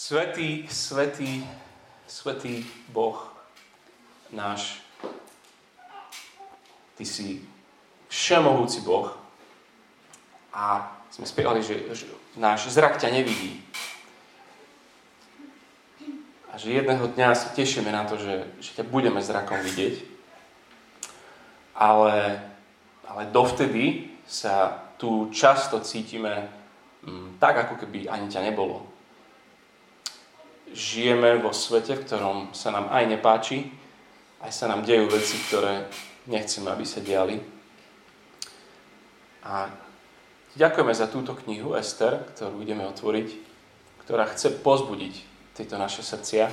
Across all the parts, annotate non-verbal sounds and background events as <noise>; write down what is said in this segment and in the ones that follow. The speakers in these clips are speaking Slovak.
Svetý, svetý, svetý Boh náš. Ty si všemohúci Boh a sme spievali, že, že náš zrak ťa nevidí. A že jedného dňa sa tešíme na to, že, že ťa budeme zrakom vidieť. Ale, ale dovtedy sa tu často cítime mm, tak, ako keby ani ťa nebolo žijeme vo svete, v ktorom sa nám aj nepáči, aj sa nám dejú veci, ktoré nechceme, aby sa diali. A ďakujeme za túto knihu Ester, ktorú ideme otvoriť, ktorá chce pozbudiť tieto naše srdcia.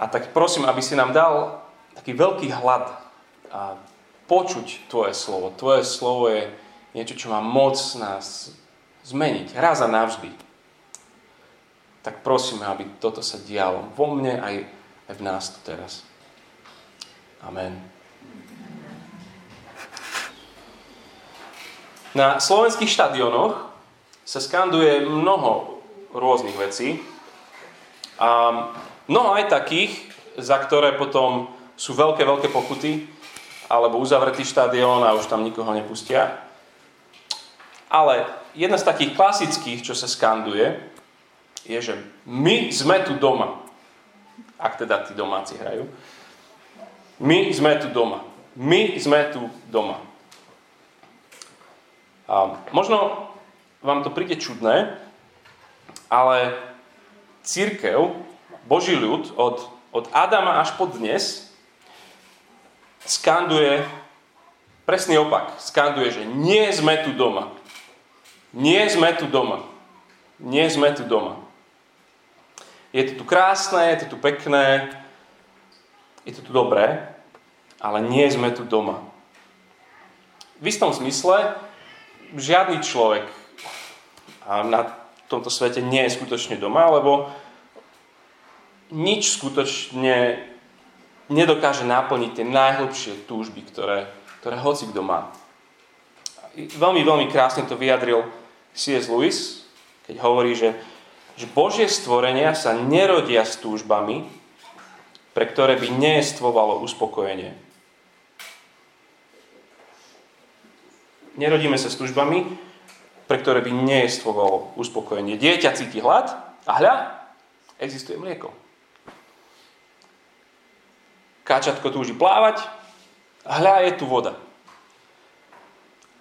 A tak prosím, aby si nám dal taký veľký hlad a počuť Tvoje slovo. Tvoje slovo je niečo, čo má moc nás zmeniť raz a navždy tak prosíme, aby toto sa dialo vo mne aj, v nás tu teraz. Amen. Na slovenských štadionoch sa skanduje mnoho rôznych vecí. A mnoho aj takých, za ktoré potom sú veľké, veľké pokuty, alebo uzavretý štadión a už tam nikoho nepustia. Ale jedna z takých klasických, čo sa skanduje, je, že my sme tu doma. Ak teda tí domáci hrajú. My sme tu doma. My sme tu doma. A možno vám to príde čudné, ale církev, Boží ľud od, od Adama až po dnes skanduje presný opak. Skanduje, že nie sme tu doma. Nie sme tu doma. Nie sme tu doma. Je to tu krásne, je to tu pekné, je to tu dobré, ale nie sme tu doma. V istom zmysle žiadny človek na tomto svete nie je skutočne doma, lebo nič skutočne nedokáže naplniť tie najhlbšie túžby, ktoré, ktoré hoci kto má. Veľmi, veľmi krásne to vyjadril C.S. Lewis, keď hovorí, že že Božie stvorenia sa nerodia s túžbami, pre ktoré by neestvovalo uspokojenie. Nerodíme sa s túžbami, pre ktoré by neestvovalo uspokojenie. Dieťa cíti hlad a hľa, existuje mlieko. Káčatko túži plávať a hľa je tu voda.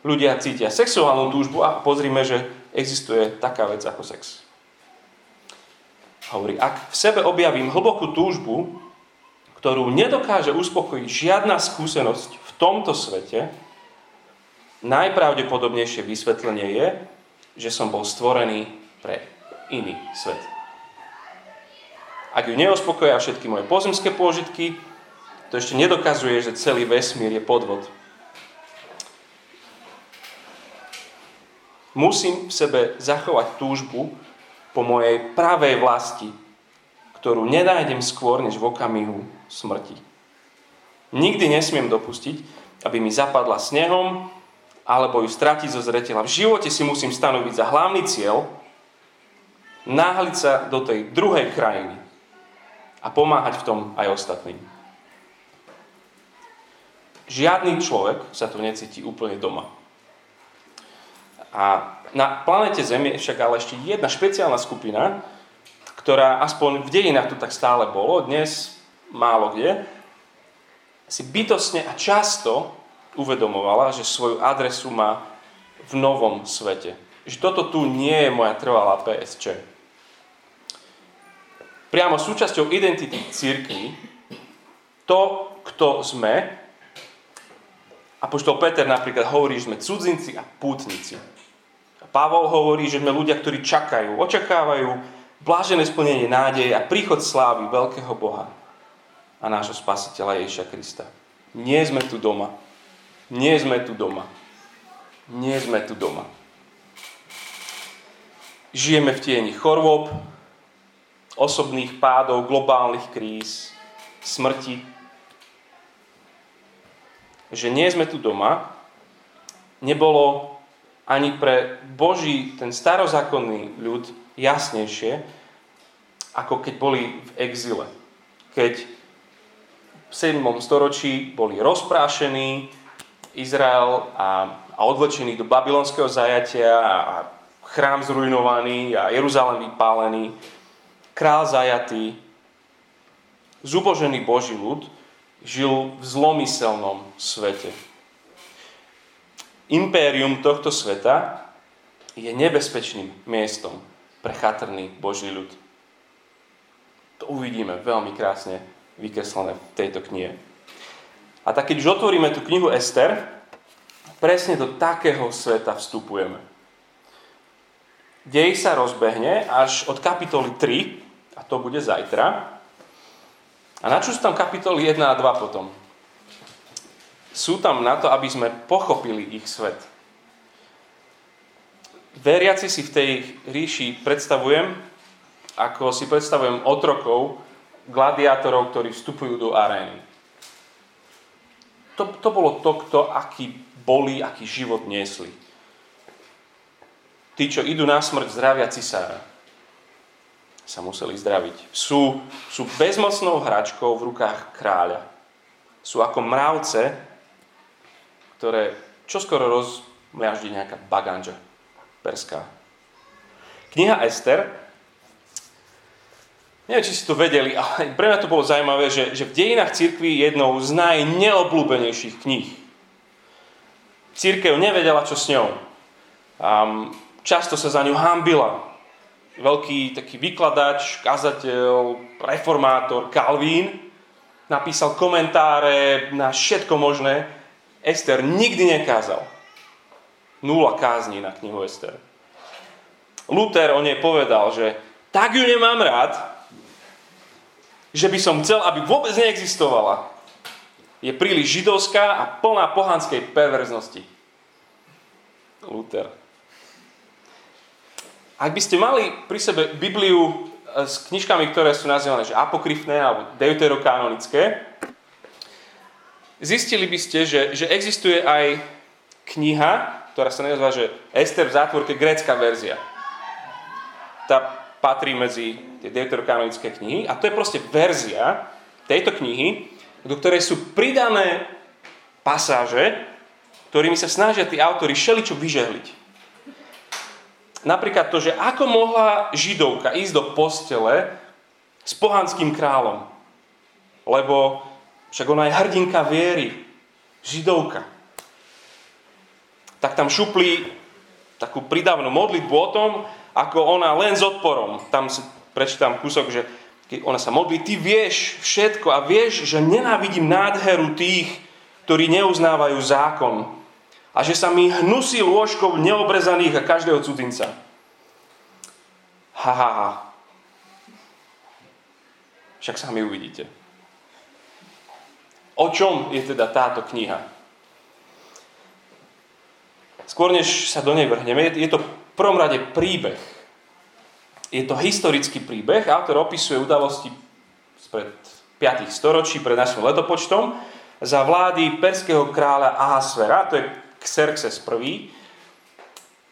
Ľudia cítia sexuálnu túžbu a pozrime, že existuje taká vec ako sex. Hovorí, ak v sebe objavím hlbokú túžbu, ktorú nedokáže uspokojiť žiadna skúsenosť v tomto svete, najpravdepodobnejšie vysvetlenie je, že som bol stvorený pre iný svet. Ak ju neuspokoja všetky moje pozemské pôžitky, to ešte nedokazuje, že celý vesmír je podvod. Musím v sebe zachovať túžbu, po mojej pravej vlasti, ktorú nenájdem skôr než v okamihu smrti. Nikdy nesmiem dopustiť, aby mi zapadla snehom alebo ju stratiť zo zretela. V živote si musím stanoviť za hlavný cieľ náhliť sa do tej druhej krajiny a pomáhať v tom aj ostatným. Žiadny človek sa tu necíti úplne doma. A na planete Zem je však ale ešte jedna špeciálna skupina, ktorá aspoň v dejinách tu tak stále bolo, dnes málo kde, si bytosne a často uvedomovala, že svoju adresu má v novom svete. Že toto tu nie je moja trvalá PSČ. Priamo súčasťou identity církvy, to, kto sme, a poštol Peter napríklad hovorí, že sme cudzinci a pútnici. Pavol hovorí, že sme ľudia, ktorí čakajú, očakávajú blážené splnenie nádeje a príchod slávy veľkého Boha a nášho spasiteľa Ježiša Krista. Nie sme tu doma. Nie sme tu doma. Nie sme tu doma. Žijeme v tieni chorôb, osobných pádov, globálnych kríz, smrti. Že nie sme tu doma, nebolo ani pre Boží, ten starozákonný ľud, jasnejšie, ako keď boli v exile. Keď v 7. storočí boli rozprášení Izrael a, a odvlečení do babylonského zajatia a, a chrám zrujnovaný a Jeruzalém vypálený, král zajatý, zubožený Boží ľud žil v zlomyselnom svete. Impérium tohto sveta je nebezpečným miestom pre chatrný Boží ľud. To uvidíme veľmi krásne vykreslené v tejto knihe. A tak keď už otvoríme tú knihu Ester, presne do takého sveta vstupujeme. Dej sa rozbehne až od kapitoly 3, a to bude zajtra. A na čo sú tam kapitoly 1 a 2 potom? Sú tam na to, aby sme pochopili ich svet. Veriaci si v tej ríši predstavujem, ako si predstavujem otrokov, gladiátorov, ktorí vstupujú do arény. To, to bolo to, kto aký boli, aký život niesli. Tí, čo idú na smrť, zdravia cisára, sa museli zdraviť. Sú, sú bezmocnou hračkou v rukách kráľa. Sú ako mravce, ktoré čoskoro rozmiaždí nejaká baganža perská. Kniha Ester Neviem, či si to vedeli, ale pre mňa to bolo zaujímavé, že, že v dejinách cirkvi je jednou z najneobľúbenejších kníh. Církev nevedela, čo s ňou. Um, často sa za ňu hambila. Veľký taký vykladač, kazateľ, reformátor Calvín napísal komentáre na všetko možné. Ester nikdy nekázal. Nula kázni na knihu Ester. Luther o nej povedal, že tak ju nemám rád, že by som chcel, aby vôbec neexistovala. Je príliš židovská a plná pohanskej perverznosti. Luther. Ak by ste mali pri sebe Bibliu eh, s knižkami, ktoré sú nazývané že apokryfné alebo deuterokanonické, zistili by ste, že, že existuje aj kniha, ktorá sa nazýva, že Ester v zátvorke, grécka verzia. Tá patrí medzi tie deuterokanonické knihy a to je proste verzia tejto knihy, do ktorej sú pridané pasáže, ktorými sa snažia tí autory šeličo vyžehliť. Napríklad to, že ako mohla židovka ísť do postele s pohanským kráľom. Lebo však ona je hrdinka viery, židovka. Tak tam šupli takú pridávnu modlitbu o tom, ako ona len s odporom. Tam si prečítam kúsok, že keď ona sa modlí, ty vieš všetko a vieš, že nenávidím nádheru tých, ktorí neuznávajú zákon a že sa mi hnusí lôžkov neobrezaných a každého cudzinca. Ha, ha, ha. Však sami uvidíte. O čom je teda táto kniha? Skôr než sa do nej vrhneme, je to prvom rade príbeh. Je to historický príbeh. Autor opisuje udalosti spred 5. storočí pred našim letopočtom za vlády perského kráľa Ahasvera, to je Xerxes I.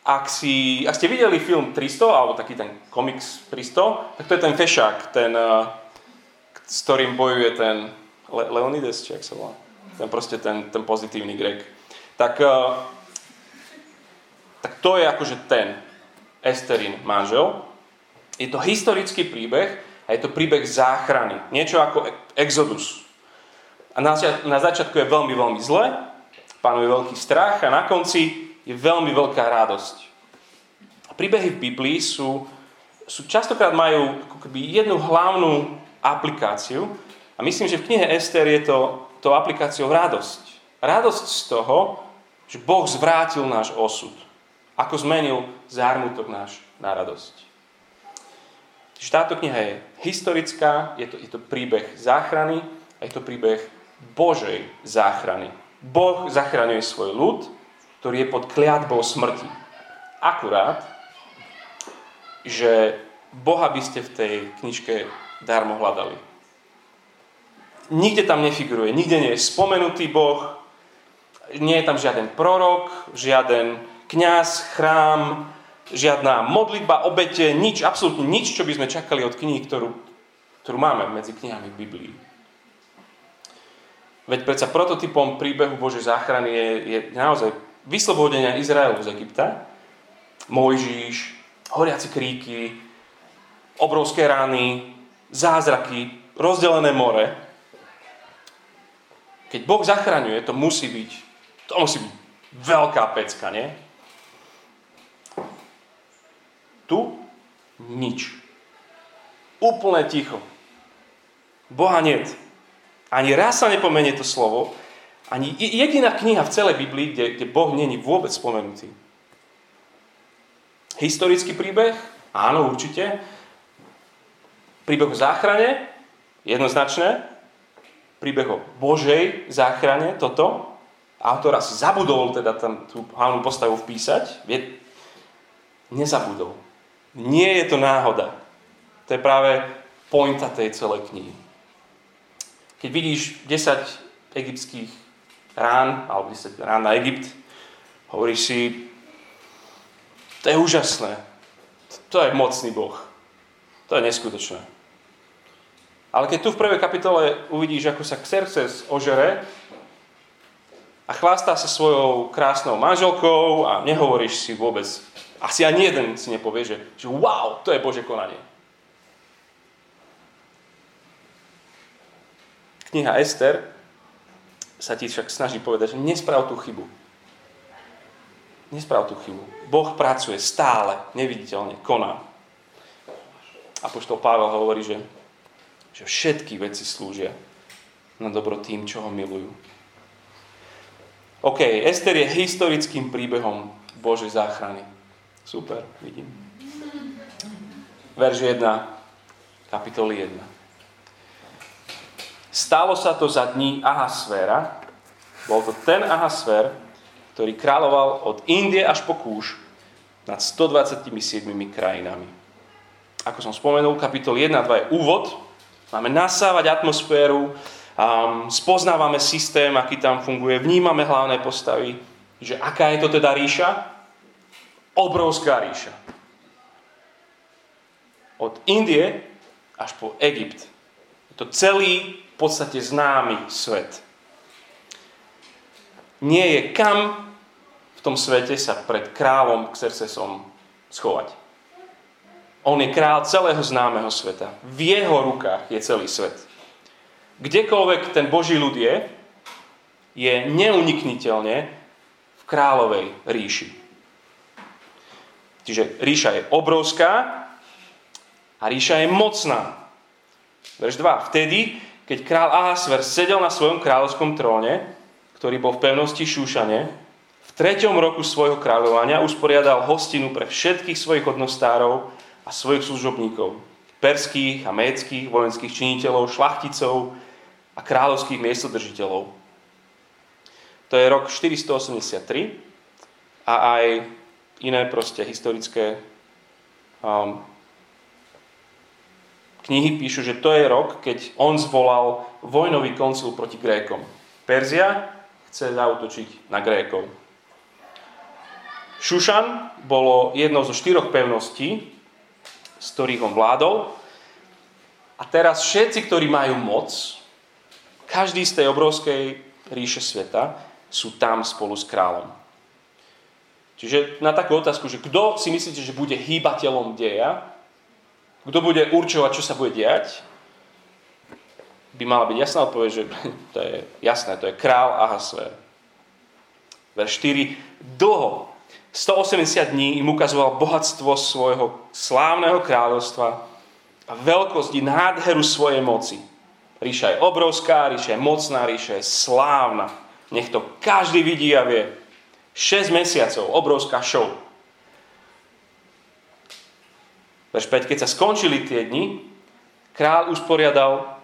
Ak, si, ak ste videli film 300, alebo taký ten komiks 300, tak to je ten fešák, ten, eh, s ktorým bojuje ten Le- Leonides, či ak sa volá. Ten proste ten, ten pozitívny Grek. Tak eh, tak to je akože ten Esterin manžel. Je to historický príbeh a je to príbeh záchrany. Niečo ako Exodus. A na, na začiatku je veľmi, veľmi zle, pánuje veľký strach a na konci je veľmi veľká radosť. Príbehy v Biblii sú, sú častokrát majú jednu hlavnú aplikáciu a myslím, že v knihe Ester je to, to aplikáciou radosť. Radosť z toho, že Boh zvrátil náš osud. Ako zmenil zármutok náš na radosť. Čiže táto kniha je historická, je to, je to príbeh záchrany a je to príbeh Božej záchrany. Boh zachraňuje svoj ľud, ktorý je pod kliatbou smrti. Akurát, že Boha by ste v tej knižke darmo hľadali. Nikde tam nefiguruje, nikde nie je spomenutý Boh, nie je tam žiaden prorok, žiaden kňaz, chrám, žiadna modlitba, obete, nič, absolútne nič, čo by sme čakali od kníh, ktorú, ktorú máme medzi knihami v Biblii. Veď predsa prototypom príbehu Božej záchrany je, je naozaj vyslobodenia Izraelu z Egypta. Mojžíš, horiaci kríky, obrovské rány, zázraky, rozdelené more. Keď Boh zachraňuje, to musí byť, to musí byť veľká pecka, nie? Tu nič. Úplne ticho. Boha niet. Ani raz sa nepomenie to slovo, ani jediná kniha v celej Biblii, kde, kde Boh není vôbec spomenutý. Historický príbeh? Áno, určite. Príbeh o záchrane? Jednoznačné. Príbeh o Božej záchrane? Toto. Autor asi zabudol teda tam tú hlavnú postavu vpísať. Vie, nezabudol. Nie je to náhoda. To je práve pointa tej celej knihy. Keď vidíš 10 egyptských rán, alebo 10 rán na Egypt, hovoríš si, to je úžasné. To je mocný Boh. To je neskutočné. Ale keď tu v prvej kapitole uvidíš, ako sa Xerxes ožere a chvástá sa svojou krásnou manželkou a nehovoríš si vôbec, asi ani jeden si nepovie, že, že wow, to je Bože konanie. Kniha Ester sa ti však snaží povedať, že nesprav tú chybu. Nesprav tú chybu. Boh pracuje stále, neviditeľne, koná. A poštol Pavel hovorí, že, že všetky veci slúžia na dobro tým, čo ho milujú. OK, Ester je historickým príbehom Božej záchrany. Super, vidím. Verž 1, kapitoly 1. Stalo sa to za dní Ahasféra. Bol to ten Ahasfér, ktorý kráľoval od Indie až po Kúš nad 127 krajinami. Ako som spomenul, kapitol 1 a 2 je úvod. Máme nasávať atmosféru, um, spoznávame systém, aký tam funguje, vnímame hlavné postavy, že aká je to teda ríša? Obrovská ríša. Od Indie až po Egypt. Je to celý v podstate známy svet. Nie je kam v tom svete sa pred kráľom Xerxesom schovať. On je král celého známeho sveta. V jeho rukách je celý svet. Kdekoľvek ten Boží ľud je, je neunikniteľne v kráľovej ríši. Čiže ríša je obrovská a ríša je mocná. Verš 2. Vtedy, keď král Ahasver sedel na svojom kráľovskom tróne, ktorý bol v pevnosti Šúšane, v treťom roku svojho kráľovania usporiadal hostinu pre všetkých svojich hodnostárov a svojich služobníkov, perských a méckých vojenských činiteľov, šlachticov a kráľovských miestodržiteľov. To je rok 483 a aj iné proste historické um, knihy píšu, že to je rok, keď on zvolal vojnový koncil proti Grékom. Perzia chce zautočiť na Grékov. Šušan bolo jednou zo štyroch pevností, z ktorých on vládol. A teraz všetci, ktorí majú moc, každý z tej obrovskej ríše sveta, sú tam spolu s kráľom. Čiže na takú otázku, že kto si myslíte, že bude hýbateľom deja, kto bude určovať, čo sa bude diať, by mala byť jasná odpoveď, že <laughs> to je jasné, to je král Ahasver. Verš 4. Dlho, 180 dní im ukazoval bohatstvo svojho slávneho kráľovstva a veľkosť i nádheru svojej moci. Ríša je obrovská, ríša je mocná, ríša je slávna. Nech to každý vidí a vie. 6 mesiacov, obrovská show. Verš 5, keď sa skončili tie dni, král usporiadal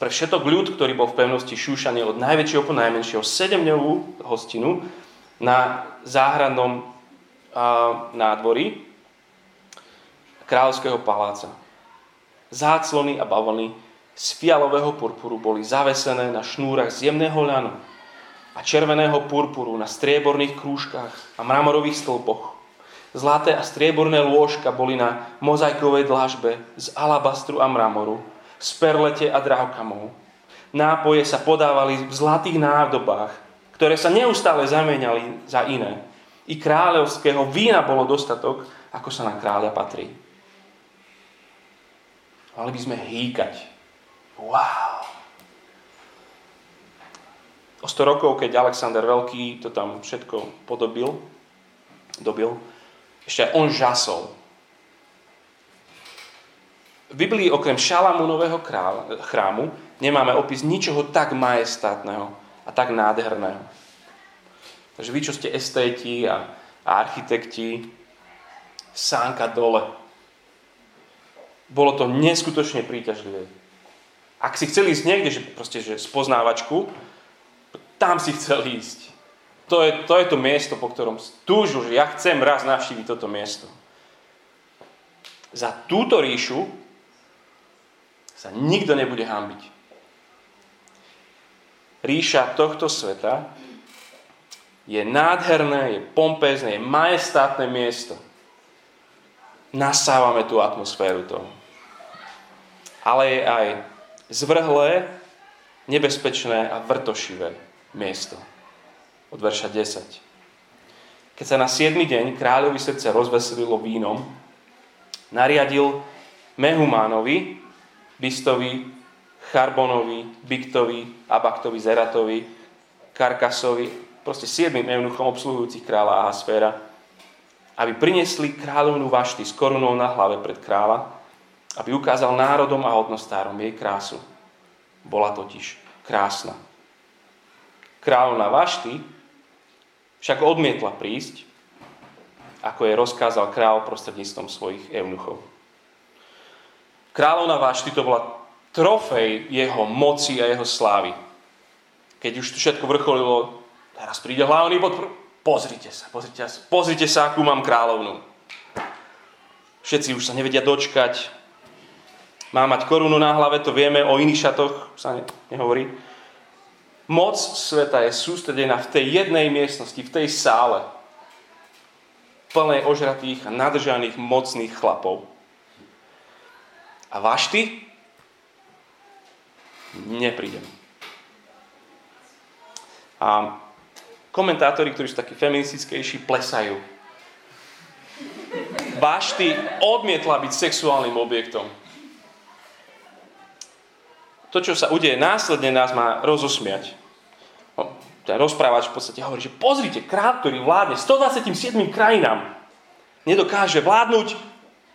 pre všetok ľud, ktorý bol v pevnosti Šúšane od najväčšieho po najmenšieho sedemdňovú hostinu na záhradnom nádvorí kráľovského paláca. Záclony a bavlny z fialového purpuru boli zavesené na šnúrach z jemného ľanu a červeného purpuru na strieborných krúžkach a mramorových stĺpoch Zlaté a strieborné lôžka boli na mozaikovej dlažbe z alabastru a mramoru, z perlete a drahokamov. Nápoje sa podávali v zlatých nádobách, ktoré sa neustále zamenali za iné. I kráľovského vína bolo dostatok, ako sa na kráľa patrí. Mali by sme hýkať. Wow! O 100 rokov, keď Alexander Veľký to tam všetko podobil, dobil, ešte on žasol. V Biblii okrem Šalamúnového chrámu nemáme opis ničoho tak majestátneho a tak nádherného. Takže vy, čo ste estéti a, a architekti, sánka dole bolo to neskutočne príťažlivé. Ak si chcel ísť niekde, že proste, že spoznávačku, tam si chcel ísť. To je, to je to miesto, po ktorom túžil, že ja chcem raz navštíviť toto miesto. Za túto ríšu sa nikto nebude hambiť. Ríša tohto sveta je nádherné, je pompezné, je majestátne miesto. Nasávame tú atmosféru toho ale je aj zvrhlé, nebezpečné a vrtošivé miesto. Od verša 10. Keď sa na 7. deň kráľovi srdce rozveselilo vínom, nariadil Mehumánovi, Bistovi, Charbonovi, Biktovi, Abaktovi, Zeratovi, Karkasovi, proste siedmým eunuchom obsluhujúcich kráľa Ahasféra, aby priniesli kráľovnú vašty s korunou na hlave pred kráľa aby ukázal národom a hodnostárom jej krásu. Bola totiž krásna. Kráľovna Vašty však odmietla prísť, ako jej rozkázal král prostredníctvom svojich eunuchov. Kráľovna Vašty to bola trofej jeho moci a jeho slávy. Keď už to všetko vrcholilo, teraz príde hlavný bod, pozrite sa, pozrite sa, pozrite sa, akú mám kráľovnu. Všetci už sa nevedia dočkať, má mať korunu na hlave, to vieme, o iných šatoch sa ne, nehovorí. Moc sveta je sústredená v tej jednej miestnosti, v tej sále, plnej ožratých a nadržaných mocných chlapov. A vašty? Neprídem. A komentátori, ktorí sú takí feministickejší, plesajú. Vašty odmietla byť sexuálnym objektom to, čo sa udeje následne, nás má rozosmiať. No, ten rozprávač v podstate hovorí, že pozrite, král, ktorý vládne 127 krajinám, nedokáže vládnuť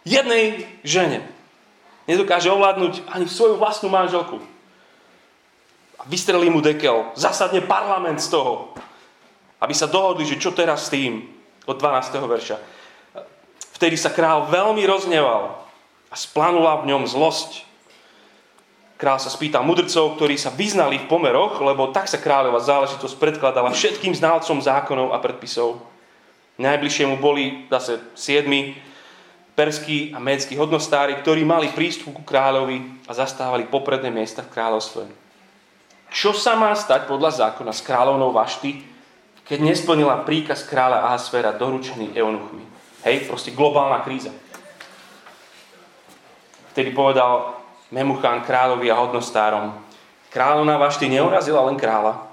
jednej žene. Nedokáže ovládnuť ani svoju vlastnú manželku. A vystrelí mu dekel. Zasadne parlament z toho. Aby sa dohodli, že čo teraz s tým. Od 12. verša. Vtedy sa král veľmi rozneval a splanula v ňom zlosť. Král sa spýtal mudrcov, ktorí sa vyznali v pomeroch, lebo tak sa kráľová záležitosť predkladala všetkým znalcom zákonov a predpisov. Najbližšie mu boli zase siedmi perskí a médskí hodnostári, ktorí mali prístup ku kráľovi a zastávali popredné miesta v kráľovstve. Čo sa má stať podľa zákona s kráľovnou Vašty, keď nesplnila príkaz kráľa Ahasféra doručený eunuchmi? Hej, proste globálna kríza. Vtedy povedal Memuchán kráľovi a hodnostárom. Kráľovná Vašty neurazila len kráľa,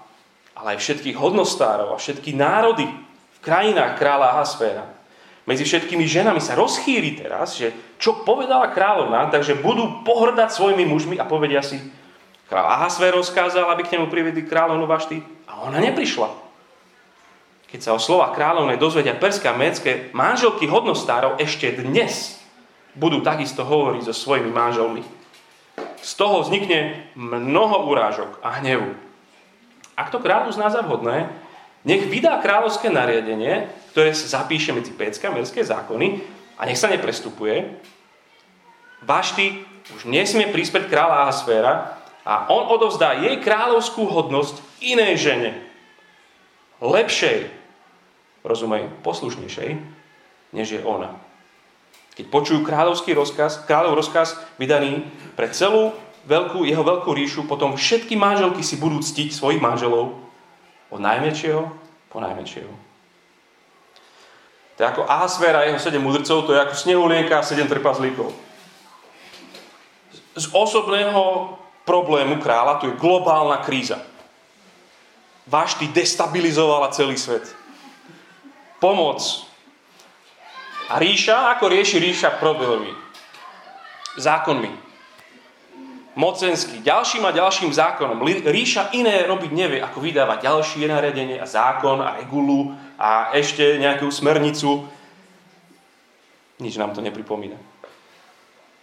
ale aj všetkých hodnostárov a všetky národy v krajinách kráľa Ahasféra. Medzi všetkými ženami sa rozchýri teraz, že čo povedala kráľovná, takže budú pohrdať svojimi mužmi a povedia si, kráľ Ahasfér rozkázal, aby k nemu privedli kráľovnú Vašty a ona neprišla. Keď sa o slova kráľovnej dozvedia perská médske manželky hodnostárov ešte dnes budú takisto hovoriť so svojimi manželmi z toho vznikne mnoho urážok a hnevu. Ak to kráľ uzná za vhodné, nech vydá kráľovské nariadenie, ktoré sa zapíše medzi Pécka a Merské zákony a nech sa neprestupuje. Vašty už nesmie príspäť kráľa Ahasféra a on odovzdá jej kráľovskú hodnosť inej žene. Lepšej, rozumej, poslušnejšej, než je ona. Keď počujú kráľovský rozkaz, kráľov rozkaz vydaný pre celú veľkú, jeho veľkú ríšu, potom všetky manželky si budú ctiť svojich manželov od najmenšieho po najmenšieho. To je ako Ahasver a jeho sedem mudrcov, to je ako Snehulienka a sedem trpazlíkov. Z osobného problému kráľa tu je globálna kríza. Vášty destabilizovala celý svet. Pomoc. A ríša, ako rieši ríša problémy? Zákonmi mocenský, ďalším a ďalším zákonom. Ríša iné robiť nevie, ako vydávať ďalšie nariadenie a zákon a regulu a ešte nejakú smernicu. Nič nám to nepripomína.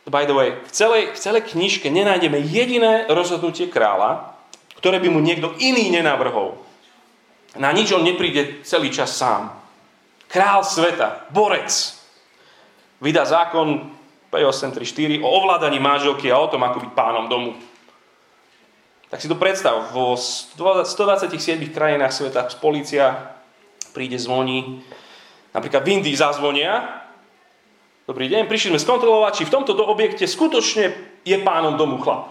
By the way, v celej, v celej knižke nenájdeme jediné rozhodnutie kráľa, ktoré by mu niekto iný nenavrhol. Na nič on nepríde celý čas sám. Král sveta, borec, vydá zákon, 834 o ovládaní manželky a o tom, ako byť pánom domu. Tak si to predstav, vo 127 krajinách sveta policia príde, zvoní, napríklad v Indii zazvonia, Dobrý deň, prišli sme skontrolovať, či v tomto objekte skutočne je pánom domu chlap.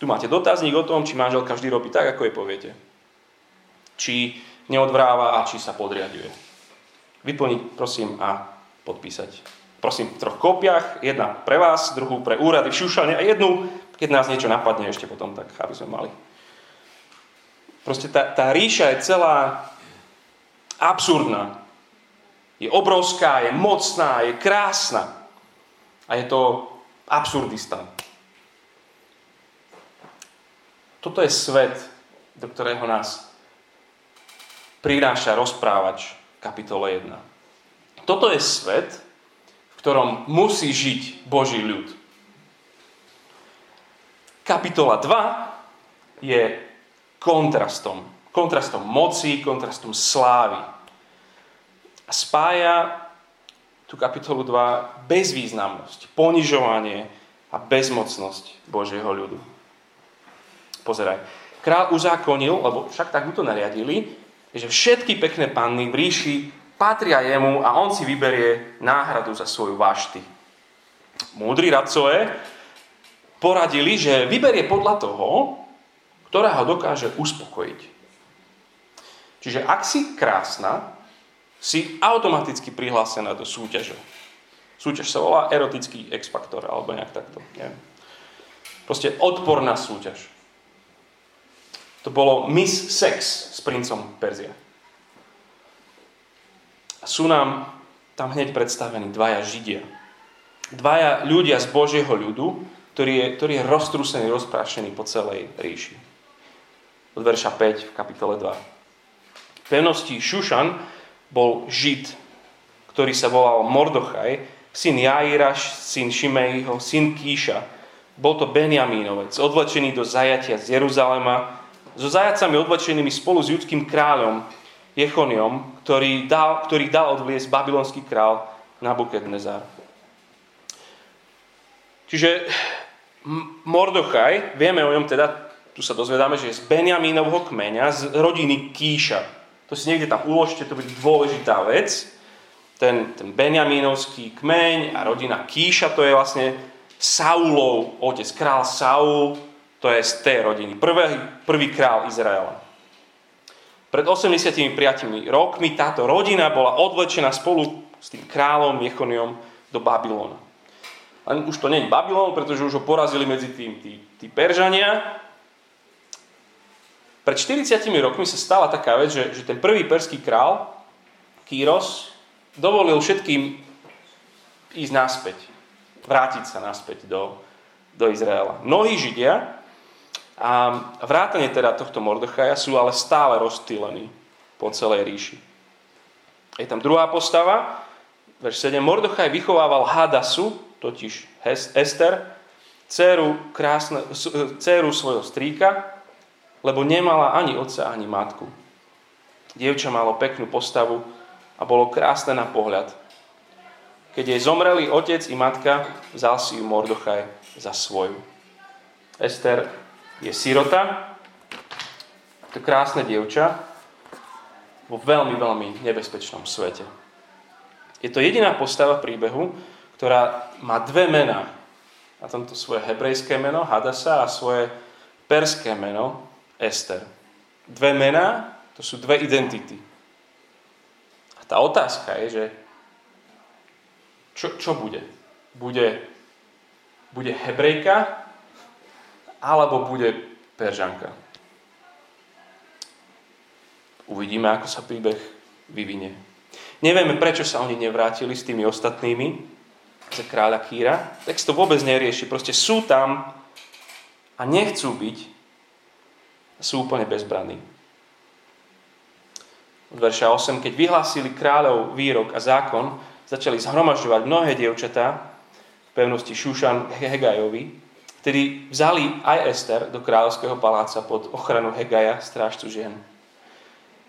Tu máte dotazník o tom, či manželka vždy robí tak, ako je poviete. Či neodvráva a či sa podriaduje. Vyplniť, prosím, a podpísať prosím, v troch kópiach, jedna pre vás, druhú pre úrady v Šušane a jednu, keď nás niečo napadne ešte potom, tak aby sme mali. Proste tá, tá ríša je celá absurdná. Je obrovská, je mocná, je krásna. A je to absurdistan. Toto je svet, do ktorého nás prináša rozprávač kapitole 1. Toto je svet, ktorom musí žiť Boží ľud. Kapitola 2 je kontrastom. Kontrastom moci, kontrastom slávy. A spája tú kapitolu 2 bezvýznamnosť, ponižovanie a bezmocnosť Božieho ľudu. Pozeraj. Král uzákonil, lebo však tak mu to nariadili, že všetky pekné panny v ríši patria jemu a on si vyberie náhradu za svoju vášty. Múdri radcové poradili, že vyberie podľa toho, ktorá ho dokáže uspokojiť. Čiže ak si krásna, si automaticky prihlásená do súťaže. Súťaž sa volá erotický X-faktor, alebo nejak takto. Neviem. Proste odporná súťaž. To bolo Miss Sex s princom Perzia sú nám tam hneď predstavení dvaja Židia. Dvaja ľudia z Božieho ľudu, ktorý je, ktorý je roztrúsený, rozprášený po celej ríši. Od verša 5 v kapitole 2. V pevnosti Šušan bol Žid, ktorý sa volal Mordochaj, syn Jairaš, syn Šimejho, syn Kíša. Bol to Benjamínovec, odvlečený do zajatia z Jeruzalema, so zajacami odvlečenými spolu s judským kráľom, Jechoniom, ktorý dal, ktorý dal odvliesť babylonský král Nabukadnezar. Čiže Mordochaj, vieme o ňom teda, tu sa dozvedáme, že je z Benjamínovho kmeňa, z rodiny Kíša. To si niekde tam uložte, to bude dôležitá vec. Ten, ten Benjamínovský kmeň a rodina Kíša, to je vlastne Saulov otec, král Saul, to je z tej rodiny. Prvý, prvý král Izraela. Pred 85 rokmi táto rodina bola odvlečená spolu s tým kráľom Jechoniom do Babylona. Len už to nie je Babylon, pretože už ho porazili medzi tým tí, tí Peržania. Pred 40 rokmi sa stala taká vec, že, že ten prvý perský král, Kýros, dovolil všetkým ísť naspäť, vrátiť sa naspäť do, do Izraela. Mnohí Židia a vrátane teda tohto Mordechaja sú ale stále rozstýlení po celej ríši. Je tam druhá postava, verš 7. Mordechaj vychovával Hadasu, totiž Ester, dceru, krásne, dceru svojho strýka, lebo nemala ani otca, ani matku. Dievča malo peknú postavu a bolo krásne na pohľad. Keď jej zomreli otec i matka, vzal si ju Mordochaj za svoju. Ester je sirota, to krásne dievča vo veľmi, veľmi nebezpečnom svete. Je to jediná postava príbehu, ktorá má dve mená. A tomto svoje hebrejské meno Hadasa a svoje perské meno Ester. Dve mená, to sú dve identity. A tá otázka je, že čo, čo bude? Bude, bude hebrejka alebo bude peržanka? Uvidíme, ako sa príbeh vyvinie. Nevieme, prečo sa oni nevrátili s tými ostatnými za kráľa Kýra. Text to vôbec nerieši. Proste sú tam a nechcú byť. Sú úplne bezbranní. Od verša 8. Keď vyhlásili kráľov výrok a zákon, začali zhromažďovať mnohé dievčatá v pevnosti Šušan Hegajovi, ktorí vzali aj Ester do kráľovského paláca pod ochranu Hegaja, strážcu žien.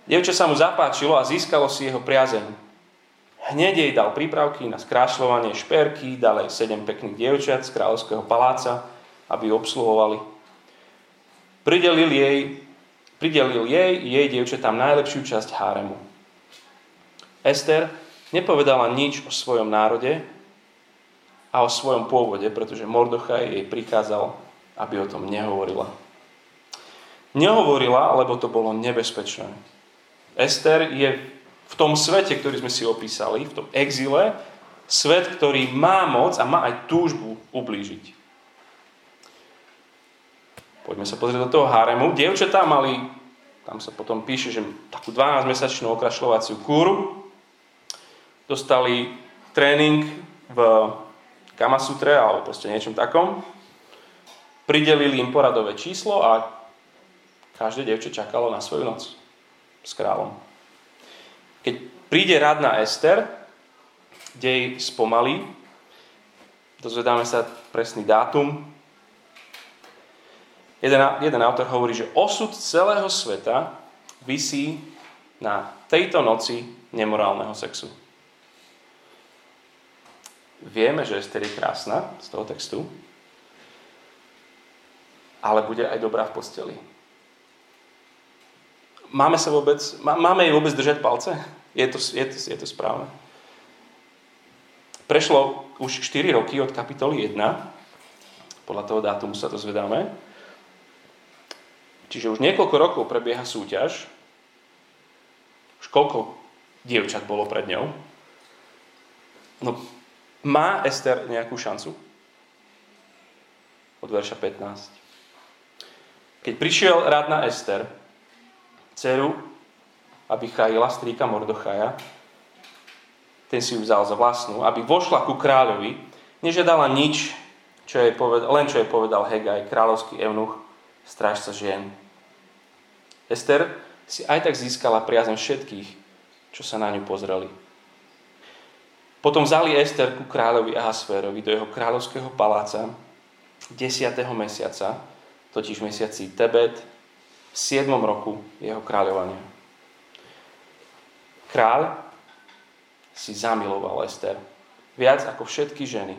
Dievča sa mu zapáčilo a získalo si jeho priazeň. Hneď jej dal prípravky na skrášľovanie šperky, dal jej sedem pekných dievčat z kráľovského paláca, aby obsluhovali. Pridelil jej, pridelil jej jej dievčatám najlepšiu časť háremu. Ester nepovedala nič o svojom národe a o svojom pôvode, pretože Mordochaj jej prichádzal, aby o tom nehovorila. Nehovorila, lebo to bolo nebezpečné. Ester je v tom svete, ktorý sme si opísali, v tom exile, svet, ktorý má moc a má aj túžbu ublížiť. Poďme sa pozrieť do toho haremu. Dievčatá mali, tam sa potom píše, že takú 12-mesačnú okrašľovaciu kúru. Dostali tréning v Kamasutre alebo proste niečom takom. Pridelili im poradové číslo a každé dievče čakalo na svoju noc s kráľom. Keď príde radná Ester, dej spomalí, dozvedáme sa presný dátum. Jeden, jeden autor hovorí, že osud celého sveta vysí na tejto noci nemorálneho sexu. Vieme, že Ester je krásna z toho textu, ale bude aj dobrá v posteli. Máme, sa vôbec, máme jej vôbec držať palce? Je to, je, to, je to správne? Prešlo už 4 roky od kapitoly 1. Podľa toho dátumu sa to zvedáme. Čiže už niekoľko rokov prebieha súťaž. Už koľko dievčat bolo pred ňou? No, má Ester nejakú šancu? Od verša 15. Keď prišiel rád na Ester, dceru, aby chajila strýka Mordochaja. Ten si ju vzal za vlastnú, aby vošla ku kráľovi, nežiadala nič, čo jej povedal, len čo jej povedal Hegaj, kráľovský eunuch, strážca žien. Ester si aj tak získala priazem všetkých, čo sa na ňu pozreli. Potom vzali Ester ku kráľovi Ahasférovi do jeho kráľovského paláca 10. mesiaca, totiž mesiaci Tebet, v 7. roku jeho kráľovania. Kráľ si zamiloval Ester viac ako všetky ženy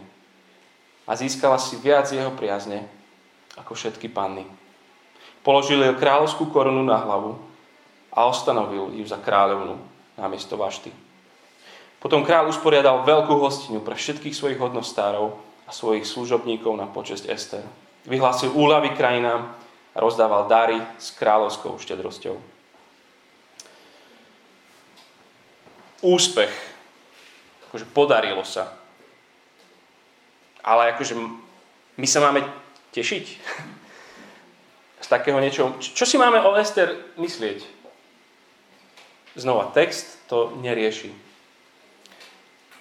a získala si viac jeho priazne ako všetky panny. Položil jej kráľovskú korunu na hlavu a ostanovil ju za kráľovnu namiesto Vašty. Potom kráľ usporiadal veľkú hostinu pre všetkých svojich hodnostárov a svojich služobníkov na počesť Ester. Vyhlásil úľavy krajinám a rozdával dary s kráľovskou štedrosťou. Úspech. Akože podarilo sa. Ale akože my sa máme tešiť <laughs> z takého niečoho. Čo si máme o Ester myslieť? Znova, text to nerieši.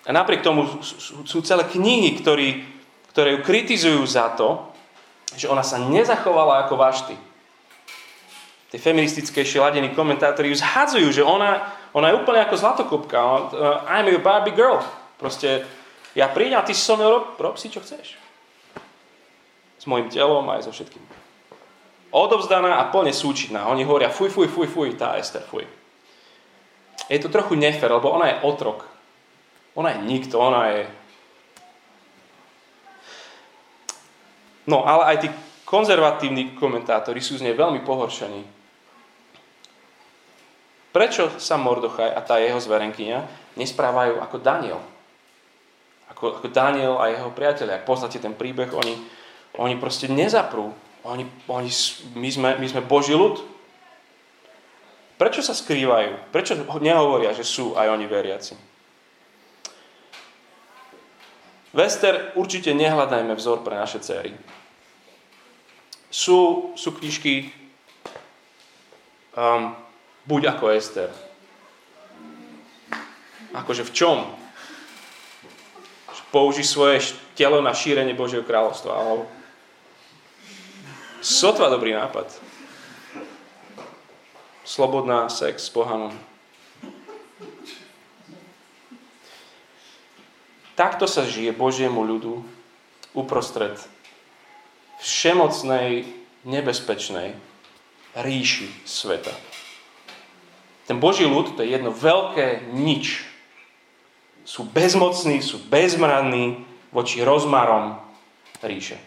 A napriek tomu sú celé knihy, ktorí, ktoré ju kritizujú za to, že ona sa nezachovala ako vašty. Tie feministickejšie ladení komentátori ju zhadzujú, že ona, ona je úplne ako zlatokopka. Uh, I'm a Barbie girl. Proste ja prídem a ty si so mnou rob, rob si, čo chceš. S mojim telom aj so všetkým. Odovzdaná a plne súčitná. Oni hovoria fuj, fuj, fuj, fuj, tá Ester, fuj. Je to trochu nefer, lebo ona je otrok. Ona je nikto, ona je No, ale aj tí konzervatívni komentátori sú z nej veľmi pohoršení. Prečo sa Mordochaj a tá jeho zverenkyňa nesprávajú ako Daniel? Ako, ako Daniel a jeho priatelia. Ak poznáte ten príbeh, oni, oni proste nezaprú. Oni, oni, my, sme, my sme Boží ľud. Prečo sa skrývajú? Prečo nehovoria, že sú aj oni veriaci? Vester určite nehľadajme vzor pre naše céry. Sú, sú knižky um, buď ako Ester. Akože v čom? Použi svoje telo na šírenie Božieho kráľovstva. Ale sotva dobrý nápad. Slobodná sex s pohanom. Takto sa žije Božiemu ľudu uprostred všemocnej, nebezpečnej ríši sveta. Ten Boží ľud to je jedno veľké nič. Sú bezmocní, sú bezmranní voči rozmarom ríše.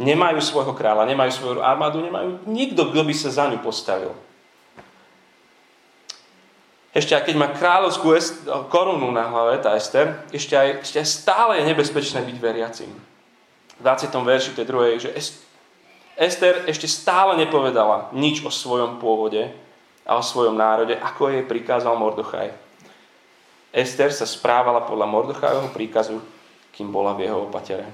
Nemajú svojho kráľa, nemajú svoju armádu, nemajú nikto, kto by sa za ňu postavil. Ešte aj keď má kráľovskú korunu na hlave, tá Ester, ešte aj, ešte aj stále je nebezpečné byť veriacim. V 20. verši tej druhej, že Ester ešte stále nepovedala nič o svojom pôvode a o svojom národe, ako jej prikázal Mordochaj. Ester sa správala podľa Mordochajovho príkazu, kým bola v jeho opatere.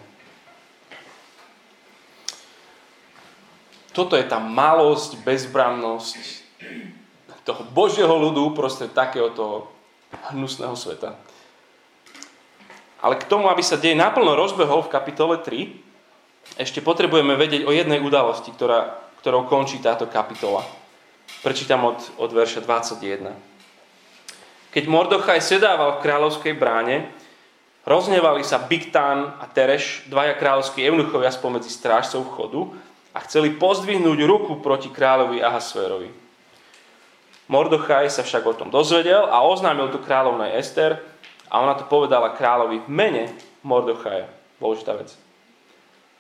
Toto je tá malosť, bezbrannosť, toho Božieho ľudu prostred takého toho hnusného sveta. Ale k tomu, aby sa dej naplno rozbehol v kapitole 3, ešte potrebujeme vedieť o jednej udalosti, ktorá, ktorou končí táto kapitola. Prečítam od, od verša 21. Keď Mordochaj sedával v kráľovskej bráne, roznevali sa Biktán a Tereš, dvaja kráľovskí eunuchovia spomedzi strážcov vchodu a chceli pozdvihnúť ruku proti kráľovi Ahasverovi. Mordochaj sa však o tom dozvedel a oznámil tu kráľovnej Ester a ona to povedala kráľovi v mene Mordochaja. Dôležitá vec.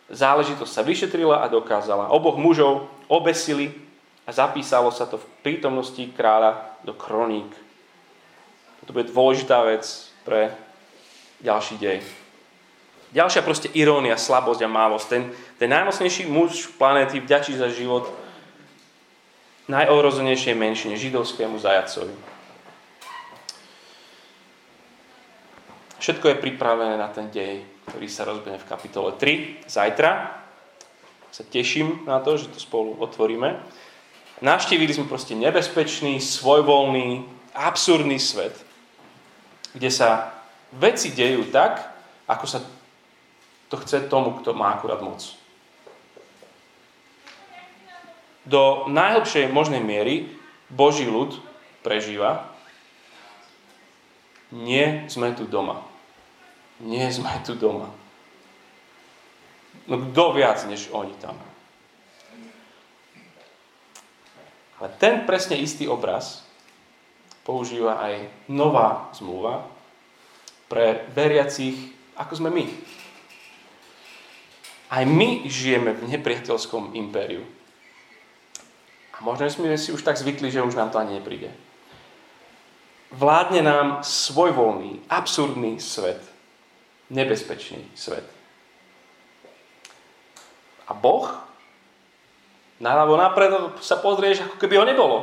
Záležitosť sa vyšetrila a dokázala. Oboch mužov obesili a zapísalo sa to v prítomnosti kráľa do kroník. Toto bude dôležitá vec pre ďalší dej. Ďalšia proste irónia, slabosť a mávosť. Ten, ten najmocnejší muž planéty vďačí za život najohrozenejšej menšine, židovskému zajacovi. Všetko je pripravené na ten dej, ktorý sa rozbehne v kapitole 3 zajtra. Sa teším na to, že to spolu otvoríme. Navštívili sme proste nebezpečný, svojvoľný, absurdný svet, kde sa veci dejú tak, ako sa to chce tomu, kto má akurát moc do najhlbšej možnej miery Boží ľud prežíva. Nie sme tu doma. Nie sme tu doma. No kto viac než oni tam? Ale ten presne istý obraz používa aj nová zmluva pre veriacich, ako sme my. Aj my žijeme v nepriateľskom impériu. A možno sme si už tak zvykli, že už nám to ani nepríde. Vládne nám svojvoľný, absurdný svet. Nebezpečný svet. A Boh naľavo napredo sa pozrieš, ako keby ho nebolo.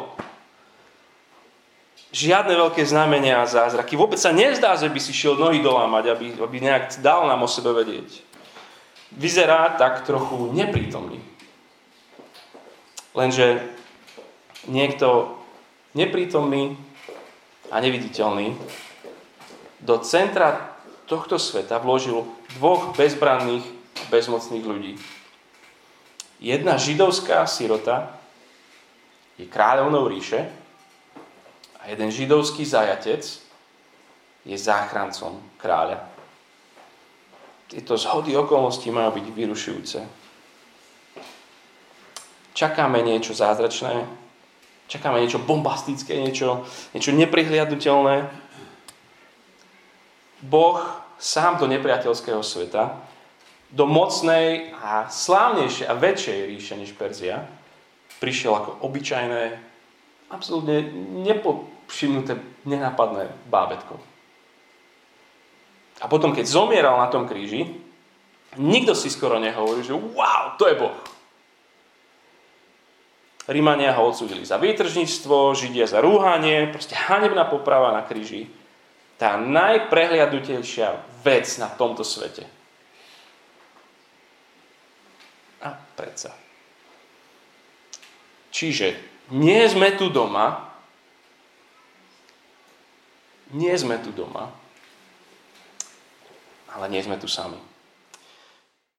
Žiadne veľké znamenia a zázraky. Vôbec sa nezdá, že by si šiel nohy dolámať, aby, aby nejak dal nám o sebe vedieť. Vyzerá tak trochu neprítomný. Lenže niekto neprítomný a neviditeľný do centra tohto sveta vložil dvoch bezbranných, bezmocných ľudí. Jedna židovská sirota je kráľovnou ríše a jeden židovský zajatec je záchrancom kráľa. Tieto zhody okolností majú byť vyrušujúce. Čakáme niečo zázračné, Čakáme niečo bombastické, niečo, niečo neprihliadnutelné. Boh sám do nepriateľského sveta, do mocnej a slávnejšej a väčšej ríše než Perzia, prišiel ako obyčajné, absolútne nepovšimnuté, nenápadné bábetko. A potom, keď zomieral na tom kríži, nikto si skoro nehovorí, že wow, to je Boh. Rímania ho odsúdili za výtržníctvo, Židia za rúhanie, proste hanebná poprava na kríži. Tá najprehliadnutejšia vec na tomto svete. A predsa. Čiže nie sme tu doma, nie sme tu doma, ale nie sme tu sami.